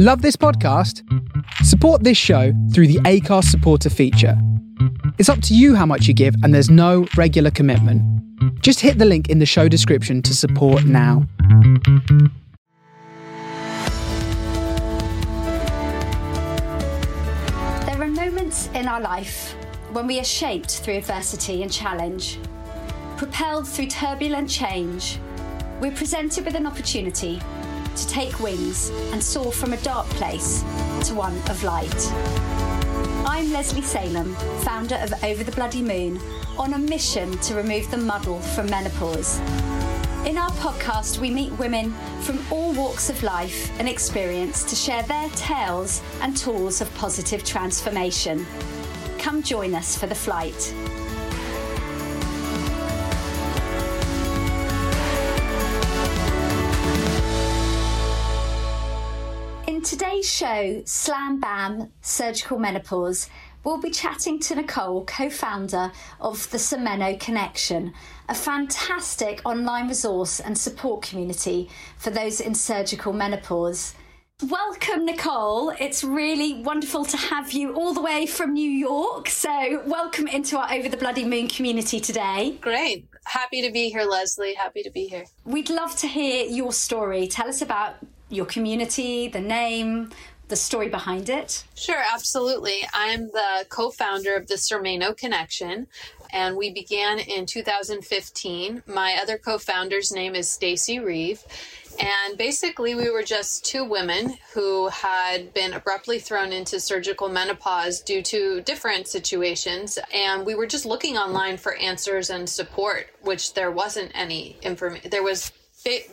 Love this podcast? Support this show through the Acast supporter feature. It's up to you how much you give, and there's no regular commitment. Just hit the link in the show description to support now. There are moments in our life when we are shaped through adversity and challenge. Propelled through turbulent change, we're presented with an opportunity to take wings and soar from a dark place to one of light. I'm Leslie Salem, founder of Over the Bloody Moon, on a mission to remove the muddle from menopause. In our podcast, we meet women from all walks of life and experience to share their tales and tools of positive transformation. Come join us for the flight. Today's show, Slam Bam Surgical Menopause, we'll be chatting to Nicole, co founder of the Surmeno Connection, a fantastic online resource and support community for those in surgical menopause. Welcome, Nicole. It's really wonderful to have you all the way from New York. So, welcome into our Over the Bloody Moon community today. Great. Happy to be here, Leslie. Happy to be here. We'd love to hear your story. Tell us about your community, the name, the story behind it. Sure, absolutely. I'm the co founder of the Surmeno Connection, and we began in 2015. My other co founder's name is Stacey Reeve. And basically, we were just two women who had been abruptly thrown into surgical menopause due to different situations. And we were just looking online for answers and support, which there wasn't any information. There was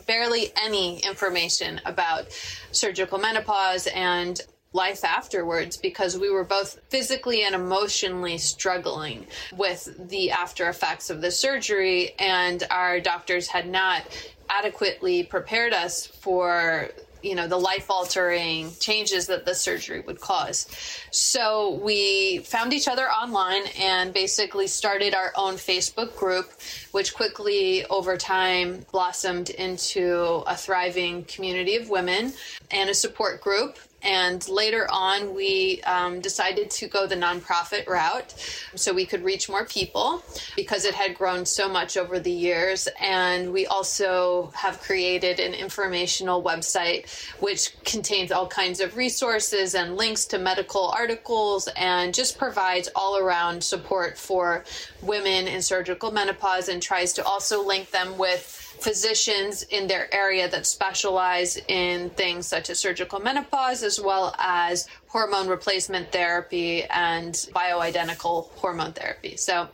barely any information about surgical menopause and life afterwards because we were both physically and emotionally struggling with the after effects of the surgery and our doctors had not adequately prepared us for you know the life altering changes that the surgery would cause. So we found each other online and basically started our own facebook group which quickly over time blossomed into a thriving community of women and a support group and later on, we um, decided to go the nonprofit route so we could reach more people because it had grown so much over the years. And we also have created an informational website which contains all kinds of resources and links to medical articles and just provides all around support for women in surgical menopause and tries to also link them with physicians in their area that specialize in things such as surgical menopause, as well as hormone replacement therapy and bioidentical hormone therapy. So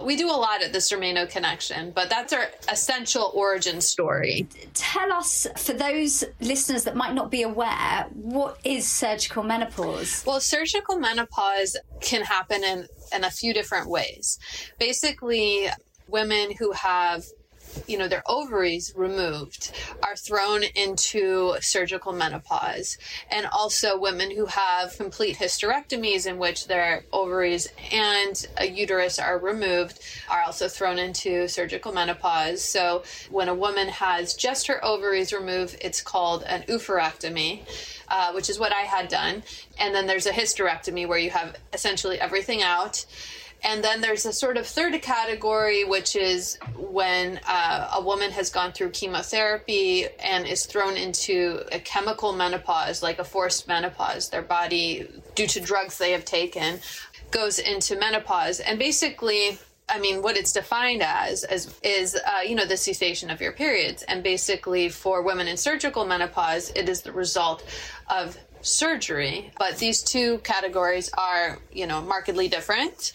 we do a lot at the Surmeno Connection, but that's our essential origin story. Tell us, for those listeners that might not be aware, what is surgical menopause? Well, surgical menopause can happen in, in a few different ways. Basically, women who have you know, their ovaries removed are thrown into surgical menopause. And also women who have complete hysterectomies in which their ovaries and a uterus are removed are also thrown into surgical menopause. So when a woman has just her ovaries removed, it's called an oophorectomy. Uh, which is what I had done. And then there's a hysterectomy where you have essentially everything out. And then there's a sort of third category, which is when uh, a woman has gone through chemotherapy and is thrown into a chemical menopause, like a forced menopause. Their body, due to drugs they have taken, goes into menopause. And basically, I mean, what it's defined as, is, uh, you know, the cessation of your periods. And basically, for women in surgical menopause, it is the result of surgery. But these two categories are, you know, markedly different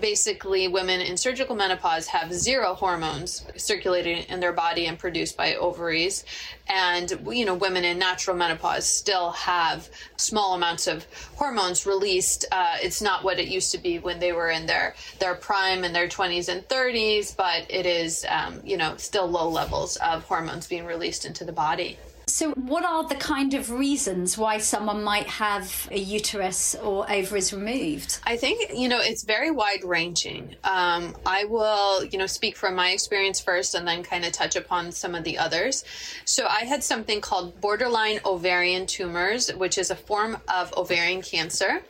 basically women in surgical menopause have zero hormones circulating in their body and produced by ovaries. And you know women in natural menopause still have small amounts of hormones released. Uh, it's not what it used to be when they were in their their prime in their 20s and 30s but it is um, you know still low levels of hormones being released into the body So, what are the kind of reasons why someone might have a uterus or ovaries removed? I think, you know, it's very wide ranging. Um, I will, you know, speak from my experience first and then kind of touch upon some of the others. So, I had something called borderline ovarian tumors, which is a form of ovarian cancer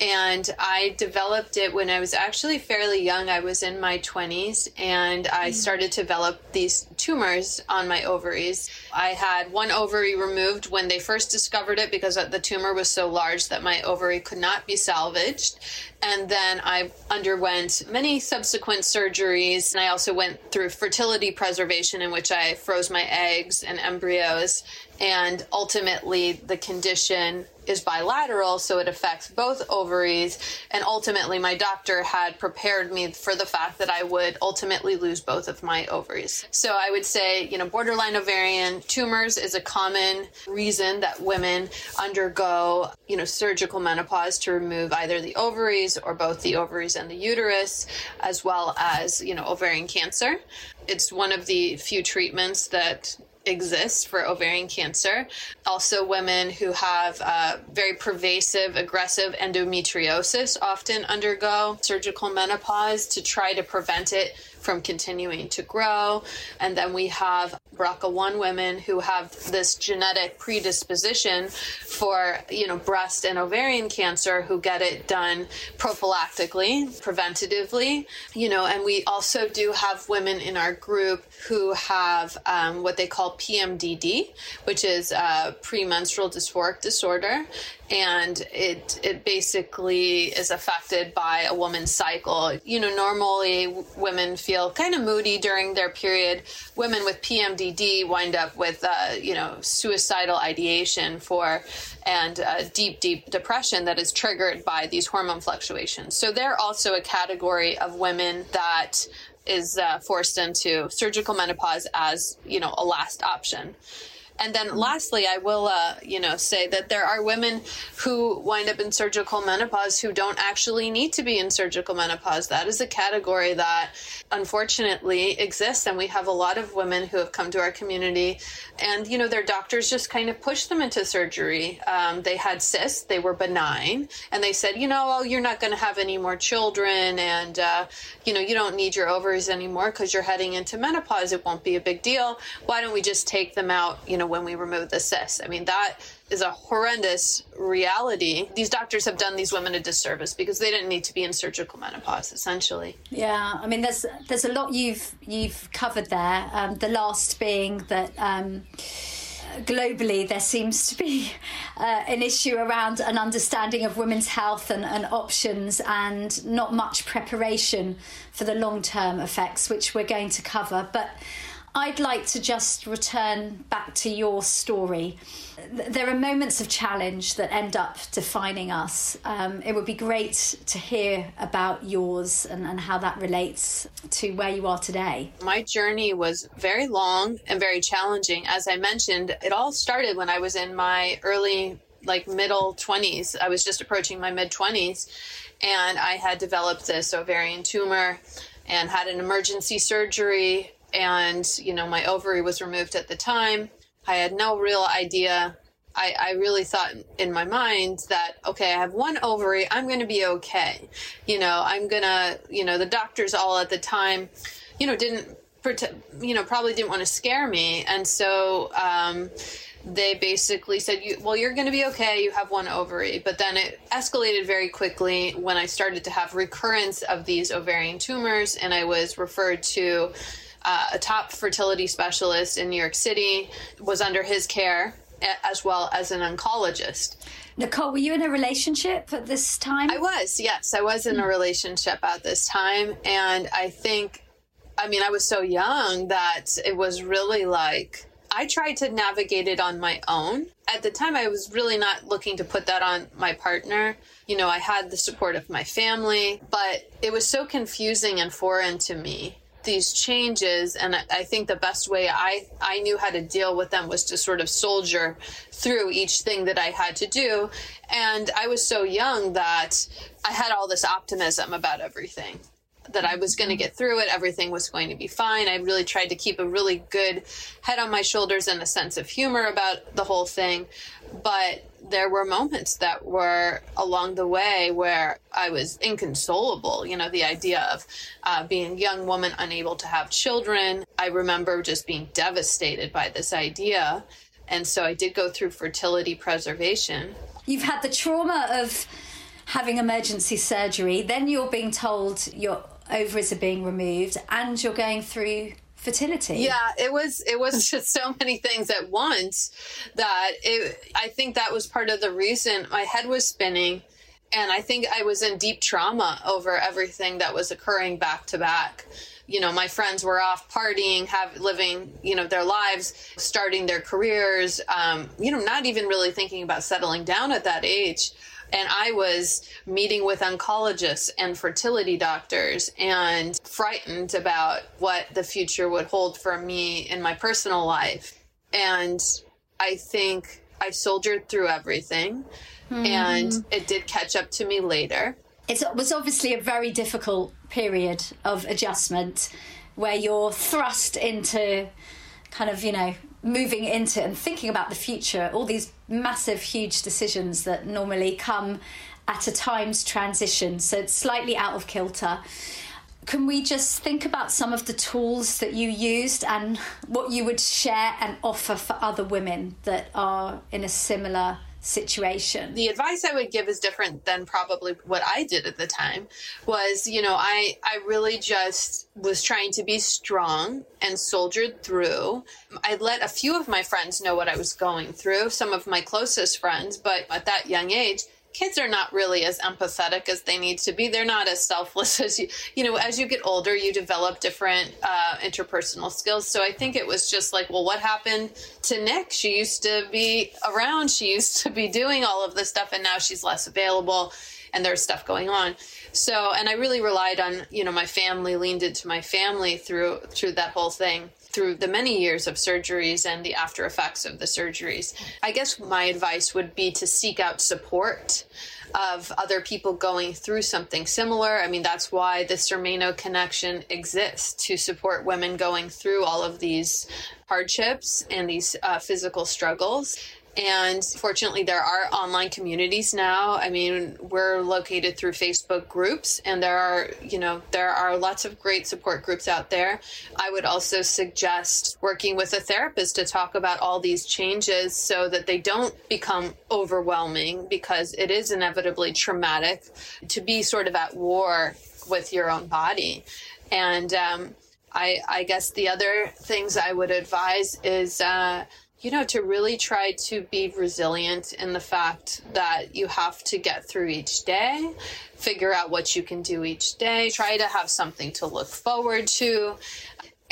and I developed it when I was actually fairly young. I was in my 20s and I mm. started to develop these tumors on my ovaries. I had one ovary removed when they first discovered it because the tumor was so large that my ovary could not be salvaged. And then I underwent many subsequent surgeries. And I also went through fertility preservation, in which I froze my eggs and embryos. And ultimately, the condition is bilateral, so it affects both ovaries. And ultimately, my doctor had prepared me for the fact that I would ultimately lose both of my ovaries. So I would say, you know, borderline ovarian tumors is a common reason that women undergo, you know, surgical menopause to remove either the ovaries or both the ovaries and the uterus, as well as, you know, ovarian cancer. It's one of the few treatments that exists for ovarian cancer. Also, women who have uh, very pervasive, aggressive endometriosis often undergo surgical menopause to try to prevent it from continuing to grow. And then we have BRCA1 women who have this genetic predisposition for, you know, breast and ovarian cancer who get it done prophylactically, preventatively, you know, and we also do have women in our group who have um, what they call PMDD, which is a premenstrual dysphoric disorder and it it basically is affected by a woman's cycle. You know, normally women feel kind of moody during their period. Women with PMDD wind up with uh, you know suicidal ideation for and uh, deep deep depression that is triggered by these hormone fluctuations. So they're also a category of women that is uh, forced into surgical menopause as you know a last option and then lastly, I will, uh, you know, say that there are women who wind up in surgical menopause who don't actually need to be in surgical menopause. That is a category that unfortunately exists. And we have a lot of women who have come to our community and, you know, their doctors just kind of pushed them into surgery. Um, they had cysts, they were benign, and they said, you know, oh, you're not going to have any more children and, uh, you know, you don't need your ovaries anymore because you're heading into menopause. It won't be a big deal. Why don't we just take them out, you know, when we remove the cysts. I mean, that is a horrendous reality. These doctors have done these women a disservice because they didn't need to be in surgical menopause, essentially. Yeah, I mean, there's there's a lot you've you've covered there. Um, the last being that. Um, globally, there seems to be uh, an issue around an understanding of women's health and, and options, and not much preparation for the long term effects, which we're going to cover. But I'd like to just return back to your story. There are moments of challenge that end up defining us. Um, it would be great to hear about yours and, and how that relates to where you are today. My journey was very long and very challenging. As I mentioned, it all started when I was in my early, like middle 20s. I was just approaching my mid 20s, and I had developed this ovarian tumor and had an emergency surgery and you know my ovary was removed at the time i had no real idea I, I really thought in my mind that okay i have one ovary i'm going to be okay you know i'm going to you know the doctors all at the time you know didn't you know probably didn't want to scare me and so um, they basically said, Well, you're going to be okay. You have one ovary. But then it escalated very quickly when I started to have recurrence of these ovarian tumors, and I was referred to uh, a top fertility specialist in New York City, was under his care, as well as an oncologist. Nicole, were you in a relationship at this time? I was, yes. I was in a relationship at this time. And I think, I mean, I was so young that it was really like, I tried to navigate it on my own. At the time, I was really not looking to put that on my partner. You know, I had the support of my family, but it was so confusing and foreign to me these changes and i think the best way i i knew how to deal with them was to sort of soldier through each thing that i had to do and i was so young that i had all this optimism about everything that I was going to get through it. Everything was going to be fine. I really tried to keep a really good head on my shoulders and a sense of humor about the whole thing. But there were moments that were along the way where I was inconsolable. You know, the idea of uh, being a young woman unable to have children. I remember just being devastated by this idea. And so I did go through fertility preservation. You've had the trauma of having emergency surgery, then you're being told your ovaries are being removed, and you're going through fertility. Yeah, it was it was just so many things at once that it I think that was part of the reason my head was spinning and I think I was in deep trauma over everything that was occurring back to back. You know, my friends were off partying, have living, you know, their lives, starting their careers, um, you know, not even really thinking about settling down at that age and I was meeting with oncologists and fertility doctors and frightened about what the future would hold for me in my personal life. And I think I soldiered through everything mm. and it did catch up to me later. It was obviously a very difficult period of adjustment where you're thrust into kind of, you know, moving into and thinking about the future, all these massive, huge decisions that normally come at a time's transition. So it's slightly out of kilter. Can we just think about some of the tools that you used and what you would share and offer for other women that are in a similar situation. The advice I would give is different than probably what I did at the time. Was, you know, I I really just was trying to be strong and soldiered through. I let a few of my friends know what I was going through, some of my closest friends, but at that young age, kids are not really as empathetic as they need to be. They're not as selfless as you, you know, as you get older, you develop different uh, interpersonal skills. So I think it was just like, well, what happened to Nick? She used to be around, she used to be doing all of this stuff, and now she's less available and there's stuff going on. So, and I really relied on, you know, my family, leaned into my family through through that whole thing through the many years of surgeries and the after effects of the surgeries. I guess my advice would be to seek out support of other people going through something similar. I mean, that's why the Surmeno connection exists to support women going through all of these hardships and these uh, physical struggles. And fortunately, there are online communities now. I mean, we're located through Facebook groups, and there are, you know, there are lots of great support groups out there. I would also suggest working with a therapist to talk about all these changes so that they don't become overwhelming because it is inevitably traumatic to be sort of at war with your own body. And, um, I, I guess the other things I would advise is, uh, you know, to really try to be resilient in the fact that you have to get through each day, figure out what you can do each day, try to have something to look forward to.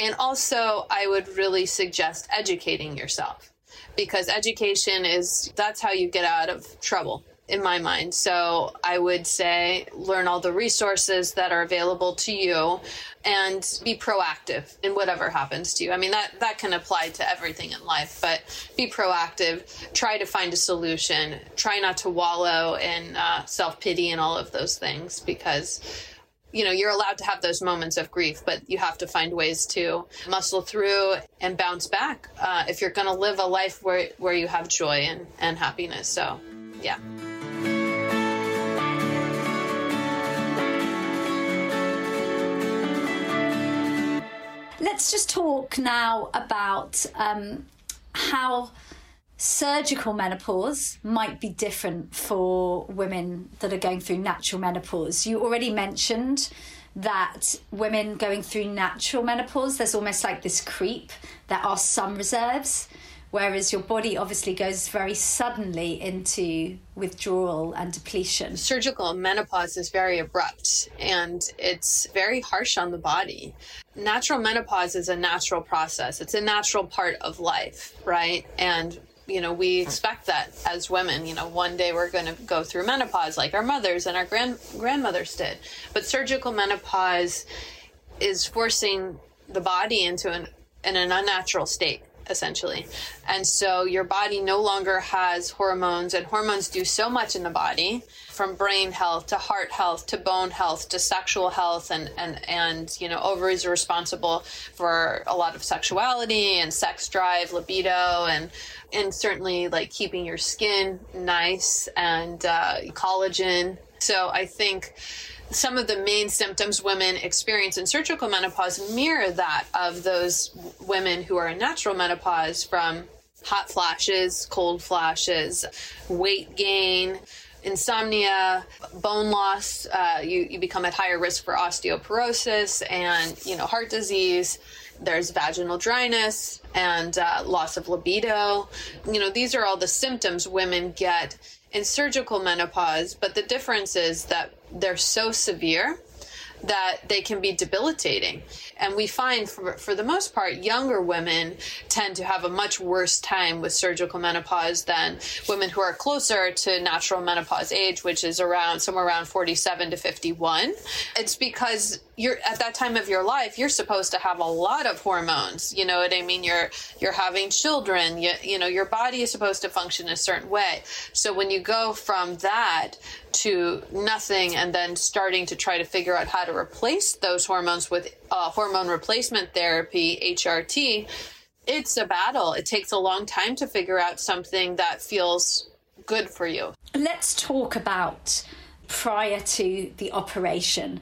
And also, I would really suggest educating yourself because education is that's how you get out of trouble in my mind. So I would say learn all the resources that are available to you and be proactive in whatever happens to you. I mean that that can apply to everything in life, but be proactive. Try to find a solution. Try not to wallow in uh, self pity and all of those things because you know you're allowed to have those moments of grief but you have to find ways to muscle through and bounce back uh, if you're going to live a life where where you have joy and, and happiness so yeah Let's just talk now about um, how surgical menopause might be different for women that are going through natural menopause. You already mentioned that women going through natural menopause, there's almost like this creep. There are some reserves whereas your body obviously goes very suddenly into withdrawal and depletion. Surgical menopause is very abrupt and it's very harsh on the body. Natural menopause is a natural process, it's a natural part of life, right? And you know, we expect that as women. You know, one day we're going to go through menopause like our mothers and our grand grandmothers did. But surgical menopause is forcing the body into an in an unnatural state essentially. And so your body no longer has hormones, and hormones do so much in the body from brain health to heart health to bone health to sexual health and and and you know ovaries are responsible for a lot of sexuality and sex drive libido and and certainly like keeping your skin nice and uh, collagen so i think some of the main symptoms women experience in surgical menopause mirror that of those women who are in natural menopause from hot flashes, cold flashes, weight gain, insomnia, bone loss. Uh, you, you become at higher risk for osteoporosis and, you know, heart disease. There's vaginal dryness and uh, loss of libido. You know, these are all the symptoms women get in surgical menopause, but the difference is that they're so severe that they can be debilitating. And we find, for, for the most part, younger women tend to have a much worse time with surgical menopause than women who are closer to natural menopause age, which is around somewhere around 47 to 51. It's because you're at that time of your life you're supposed to have a lot of hormones you know what i mean you're you're having children you, you know your body is supposed to function a certain way so when you go from that to nothing and then starting to try to figure out how to replace those hormones with uh, hormone replacement therapy, HRT, it's a battle. It takes a long time to figure out something that feels good for you. Let's talk about prior to the operation.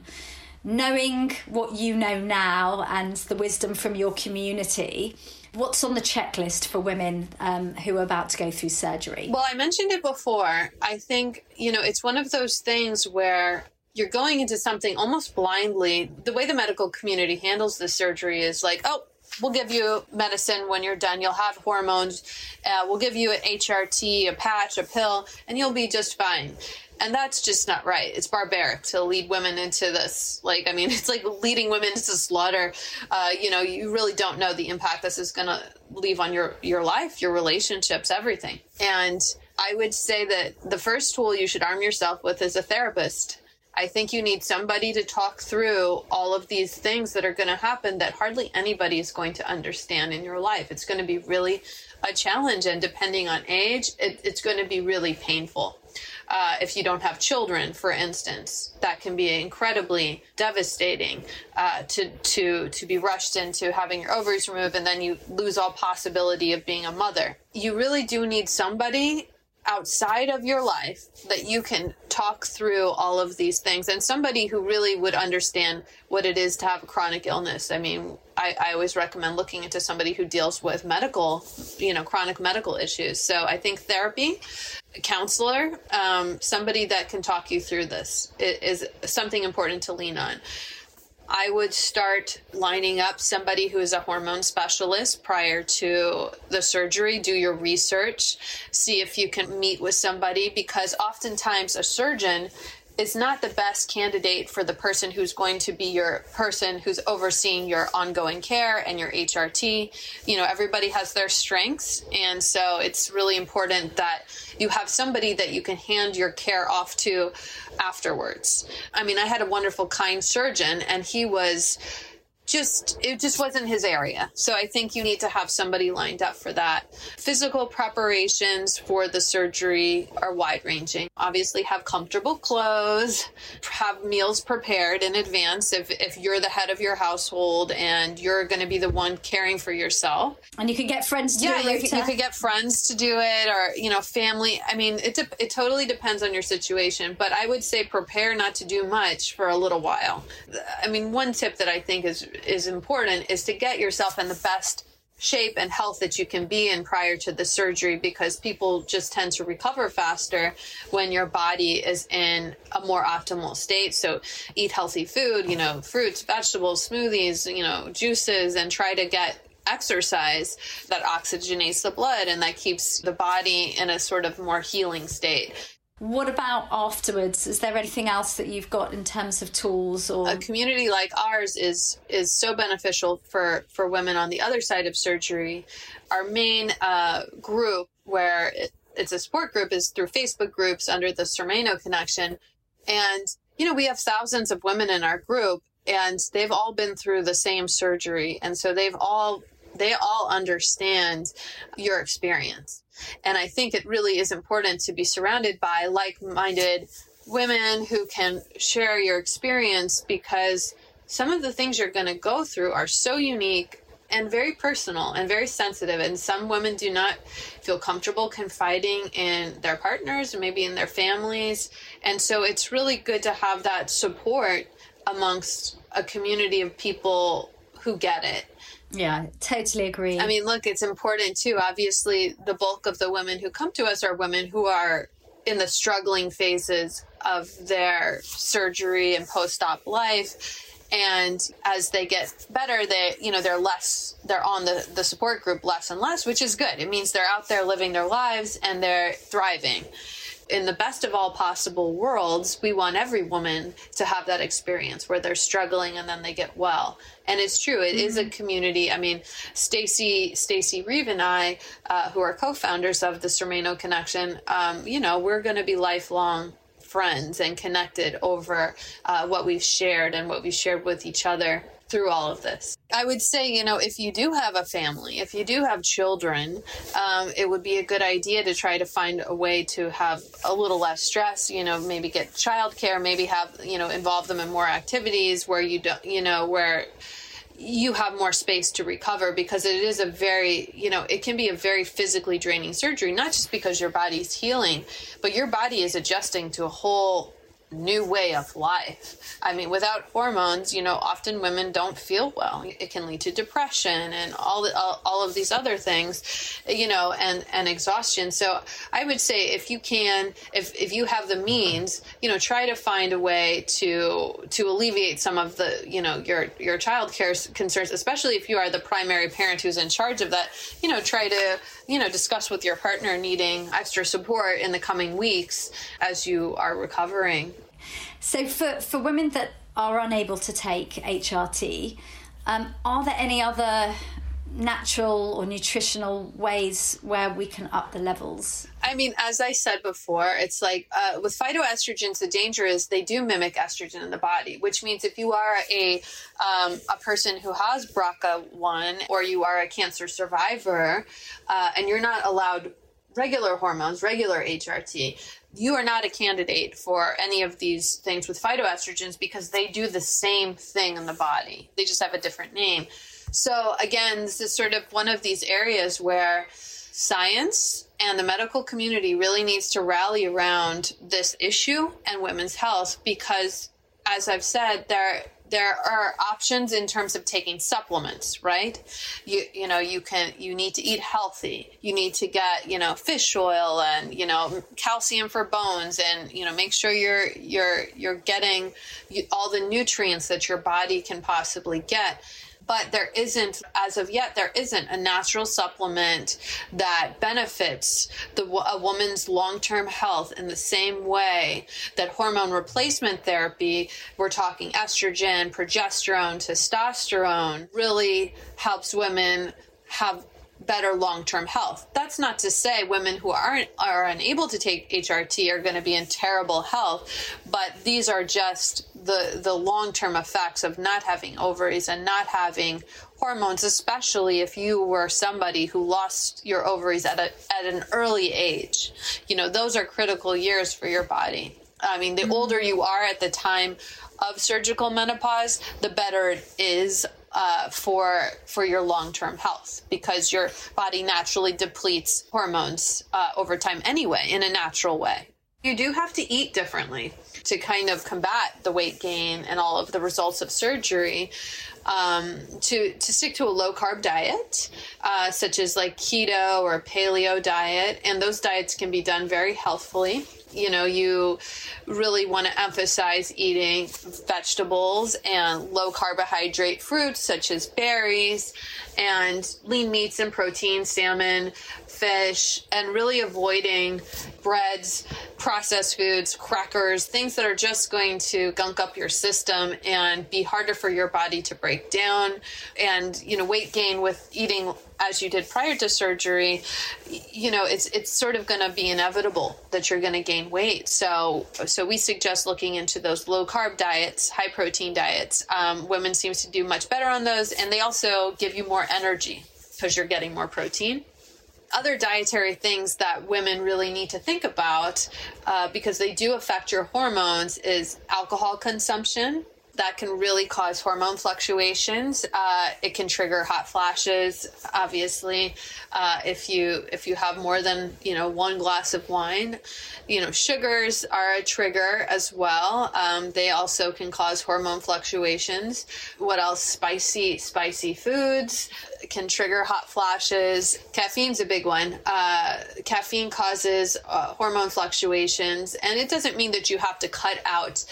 Knowing what you know now and the wisdom from your community, What's on the checklist for women um, who are about to go through surgery? Well, I mentioned it before. I think, you know, it's one of those things where you're going into something almost blindly. The way the medical community handles this surgery is like, oh, we'll give you medicine when you're done. You'll have hormones. Uh, we'll give you an HRT, a patch, a pill, and you'll be just fine. And that's just not right. It's barbaric to lead women into this. Like, I mean, it's like leading women into slaughter. Uh, you know, you really don't know the impact this is going to leave on your, your life, your relationships, everything. And I would say that the first tool you should arm yourself with is a therapist I think you need somebody to talk through all of these things that are going to happen that hardly anybody is going to understand in your life. It's going to be really a challenge, and depending on age, it, it's going to be really painful. Uh, if you don't have children, for instance, that can be incredibly devastating uh, to to to be rushed into having your ovaries removed, and then you lose all possibility of being a mother. You really do need somebody outside of your life that you can talk through all of these things and somebody who really would understand what it is to have a chronic illness. I mean, I, I, always recommend looking into somebody who deals with medical, you know, chronic medical issues. So I think therapy, a counselor, um, somebody that can talk you through this is something important to lean on. I would start lining up somebody who is a hormone specialist prior to the surgery. Do your research, see if you can meet with somebody because oftentimes a surgeon is not the best candidate for the person who's going to be your person who's overseeing your ongoing care and your HRT. You know, everybody has their strengths. And so it's really important that you have somebody that you can hand your care off to afterwards. I mean, I had a wonderful, kind surgeon, and he was just it just wasn't his area. So I think you need to have somebody lined up for that. Physical preparations for the surgery are wide ranging. Obviously have comfortable clothes, have meals prepared in advance if if you're the head of your household and you're going to be the one caring for yourself. And you could get friends to yeah, do it. You, you could get friends to do it or, you know, family. I mean, it de- it totally depends on your situation, but I would say prepare not to do much for a little while. I mean, one tip that I think is is important is to get yourself in the best shape and health that you can be in prior to the surgery because people just tend to recover faster when your body is in a more optimal state. So eat healthy food, you know, fruits, vegetables, smoothies, you know, juices, and try to get exercise that oxygenates the blood and that keeps the body in a sort of more healing state. What about afterwards? Is there anything else that you've got in terms of tools or a community like ours is is so beneficial for for women on the other side of surgery. Our main uh, group, where it, it's a support group, is through Facebook groups under the Surmeno Connection, and you know we have thousands of women in our group, and they've all been through the same surgery, and so they've all they all understand your experience. And I think it really is important to be surrounded by like minded women who can share your experience because some of the things you're going to go through are so unique and very personal and very sensitive. And some women do not feel comfortable confiding in their partners or maybe in their families. And so it's really good to have that support amongst a community of people who get it. Yeah, totally agree. I mean, look, it's important too. Obviously, the bulk of the women who come to us are women who are in the struggling phases of their surgery and post-op life and as they get better they you know they're less they're on the the support group less and less which is good it means they're out there living their lives and they're thriving in the best of all possible worlds, we want every woman to have that experience where they're struggling and then they get well. And it's true; it mm-hmm. is a mm-hmm. community. I mean, Stacey, Stacey Reeve, and I, uh, who are co-founders of the Surmeno Connection, um, you know, we're going to be lifelong friends and connected over uh, what we've shared and what we've shared with each other through all of this. I would say, you know, if you do have a family, if you do have children, um, it would be a good idea to try to find a way to have a little less stress, you know, maybe get childcare, maybe have, you know, involve them in more activities where you don't, you know, where you have more space to recover because it is a very, you know, it can be a very physically draining surgery, not just because your body's healing, but your body is adjusting to a whole new way of life. I mean, without hormones, you know, often women don't feel well. It can lead to depression and all the, all, all of these other things, you know, and and exhaustion. So I would say if you can, if if you have the means, you know, try to find a way to to alleviate some of the, you know, your your child care concerns, especially if you are the primary parent who's in charge of that. You know, try to you know discuss with your partner needing extra support in the coming weeks as you are recovering. So for for women that are unable to take HRT, um, are there any other natural or nutritional ways where we can up the levels? I mean, as I said before, it's like uh, with phytoestrogens, the danger is they do mimic estrogen in the body, which means if you are a um, a person who has BRCA1 or you are a cancer survivor uh, and you're not allowed regular hormones, regular HRT, you are not a candidate for any of these things with phytoestrogens because they do the same thing in the body. They just have a different name. So, again, this is sort of one of these areas where science and the medical community really needs to rally around this issue and women's health because, as I've said, there there are options in terms of taking supplements, right? You you know, you can you need to eat healthy. You need to get, you know, fish oil and, you know, calcium for bones and, you know, make sure you're you're you're getting all the nutrients that your body can possibly get but there isn't, as of yet, there isn't a natural supplement that benefits the, a woman's long term health in the same way that hormone replacement therapy, we're talking estrogen, progesterone, testosterone, really helps women have better long-term health. That's not to say women who aren't are unable to take HRT are going to be in terrible health, but these are just the the long-term effects of not having ovaries and not having hormones, especially if you were somebody who lost your ovaries at a at an early age. You know, those are critical years for your body. I mean, the mm-hmm. older you are at the time of surgical menopause, the better it is uh, for for your long term health because your body naturally depletes hormones uh, over time anyway in a natural way. You do have to eat differently to kind of combat the weight gain and all of the results of surgery. Um, to to stick to a low carb diet, uh, such as like keto or paleo diet, and those diets can be done very healthfully you know, you really want to emphasize eating vegetables and low carbohydrate fruits such as berries and lean meats and protein, salmon, fish, and really avoiding breads, processed foods, crackers, things that are just going to gunk up your system and be harder for your body to break down. And, you know, weight gain with eating as you did prior to surgery, you know, it's it's sort of going to be inevitable that you're going to gain weight. So so we suggest looking into those low carb diets, high protein diets. Um, women seems to do much better on those, and they also give you more energy because you're getting more protein other dietary things that women really need to think about uh, because they do affect your hormones is alcohol consumption that can really cause hormone fluctuations. Uh, it can trigger hot flashes. Obviously, uh, if you if you have more than you know one glass of wine, you know sugars are a trigger as well. Um, they also can cause hormone fluctuations. What else? Spicy spicy foods can trigger hot flashes. Caffeine's a big one. Uh, caffeine causes uh, hormone fluctuations, and it doesn't mean that you have to cut out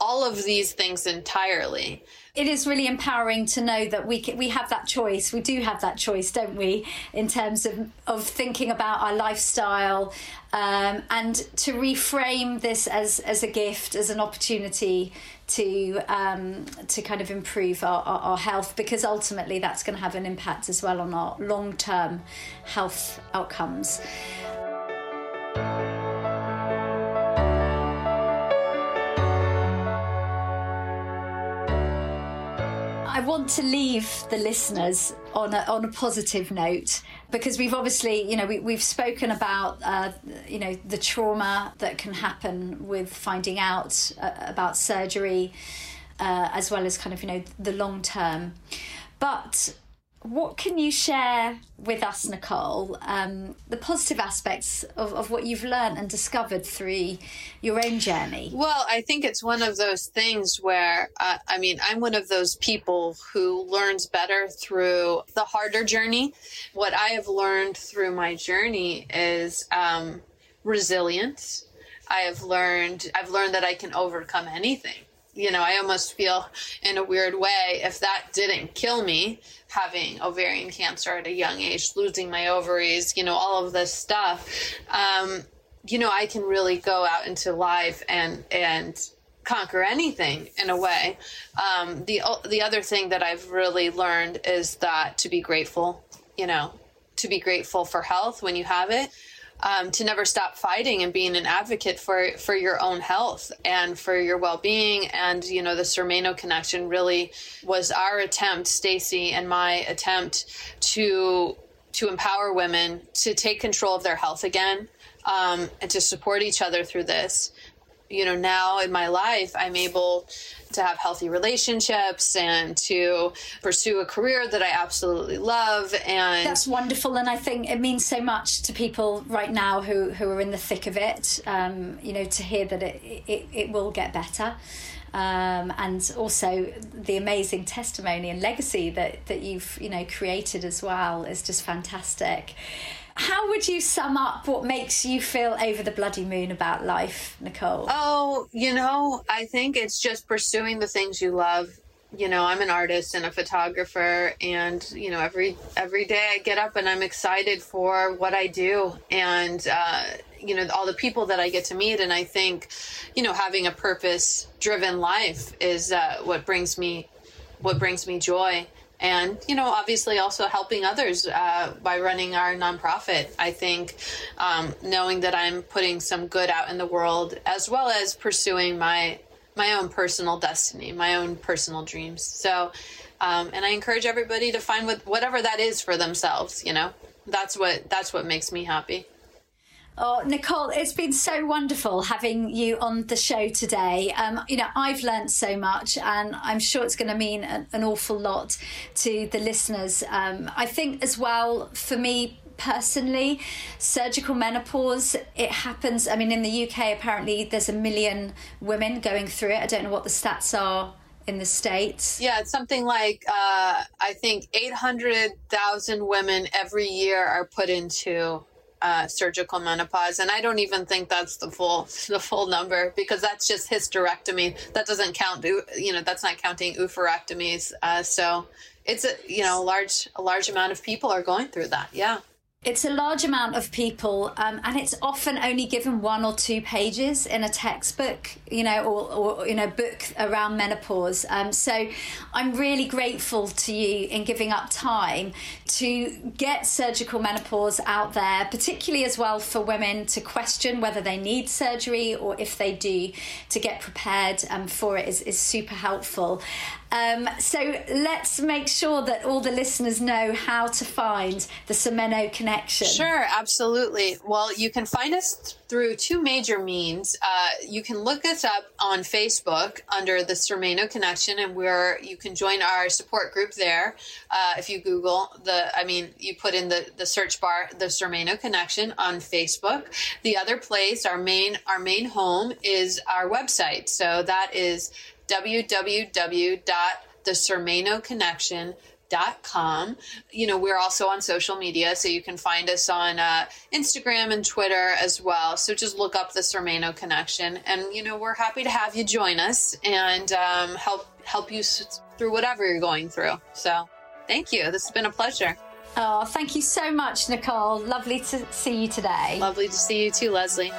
all of these things entirely. It is really empowering to know that we we have that choice. We do have that choice, don't we, in terms of of thinking about our lifestyle um, and to reframe this as as a gift, as an opportunity to um, to kind of improve our, our, our health because ultimately that's going to have an impact as well on our long term health outcomes. Want to leave the listeners on a, on a positive note because we've obviously, you know, we, we've spoken about, uh, you know, the trauma that can happen with finding out uh, about surgery, uh, as well as kind of, you know, the long term. But what can you share with us, Nicole, um, the positive aspects of, of what you've learned and discovered through your own journey? Well, I think it's one of those things where, uh, I mean, I'm one of those people who learns better through the harder journey. What I have learned through my journey is um, resilience. I have learned, I've learned that I can overcome anything you know, I almost feel in a weird way if that didn't kill me, having ovarian cancer at a young age, losing my ovaries, you know, all of this stuff, um, you know, I can really go out into life and and conquer anything in a way. Um, the the other thing that I've really learned is that to be grateful, you know, to be grateful for health when you have it um, to never stop fighting and being an advocate for for your own health and for your well-being. And you know the Surmeno connection really was our attempt Stacey and my attempt to to empower women to take control of their health again um, and to support each other through this you know now in my life i'm able to have healthy relationships and to pursue a career that I absolutely love. And that's wonderful. And I think it means so much to people right now who, who are in the thick of it, um, you know, to hear that it, it, it will get better. Um, and also the amazing testimony and legacy that, that you've you know created as well is just fantastic. How would you sum up what makes you feel over the bloody moon about life, Nicole? Oh, you know, I think it's just pursuing the things you love. You know, I'm an artist and a photographer and, you know, every every day I get up and I'm excited for what I do and uh, you know, all the people that I get to meet and I think, you know, having a purpose driven life is uh, what brings me what brings me joy and you know obviously also helping others uh, by running our nonprofit. I think um, knowing that i'm putting some good out in the world as well as pursuing my my own personal destiny my own personal dreams. So um, and i encourage everybody to find what, whatever that is for themselves you know? That's what that's what makes me happy Oh, Nicole, it's been so wonderful having you on the show today. Um, you know, I've learned so much, and I'm sure it's going to mean an, an, awful lot to the listeners. Um, I think, as well, for me personally, surgical menopause, it happens. I mean, in the UK, apparently, there's a million women going through it. I don't know what the stats are in the states? Yeah, it's something like uh, I think 800,000 women every year are put into uh, surgical menopause, and I don't even think that's the full the full number because that's just hysterectomy. That doesn't count. You know, that's not counting oophorectomies. Uh, so it's a you know large a large amount of people are going through that. Yeah. It's a large amount of people, um, and it's often only given one or two pages in a textbook, you know, or, or know, book around menopause. Um, so, I'm really grateful to you in giving up time to get surgical menopause out there, particularly as well for women to question whether they need surgery or if they do, to get prepared um, for it is, is super helpful. Um, so let's make sure that all the listeners know how to find the Surmeno connection. Sure, absolutely. Well, you can find us through two major means. Uh, you can look us up on Facebook under the Surmeno Connection, and where you can join our support group there. Uh, if you Google the, I mean, you put in the, the search bar the Surmeno Connection on Facebook. The other place, our main our main home, is our website. So that is www.thesurmenoconnection.com. You know, we're also on social media, so you can find us on uh, Instagram and Twitter as well. So just look up the Surmeno Connection, and you know, we're happy to have you join us and um, help help you through whatever you're going through. So, thank you. This has been a pleasure. Oh, thank you so much, Nicole. Lovely to see you today. Lovely to see you too, Leslie.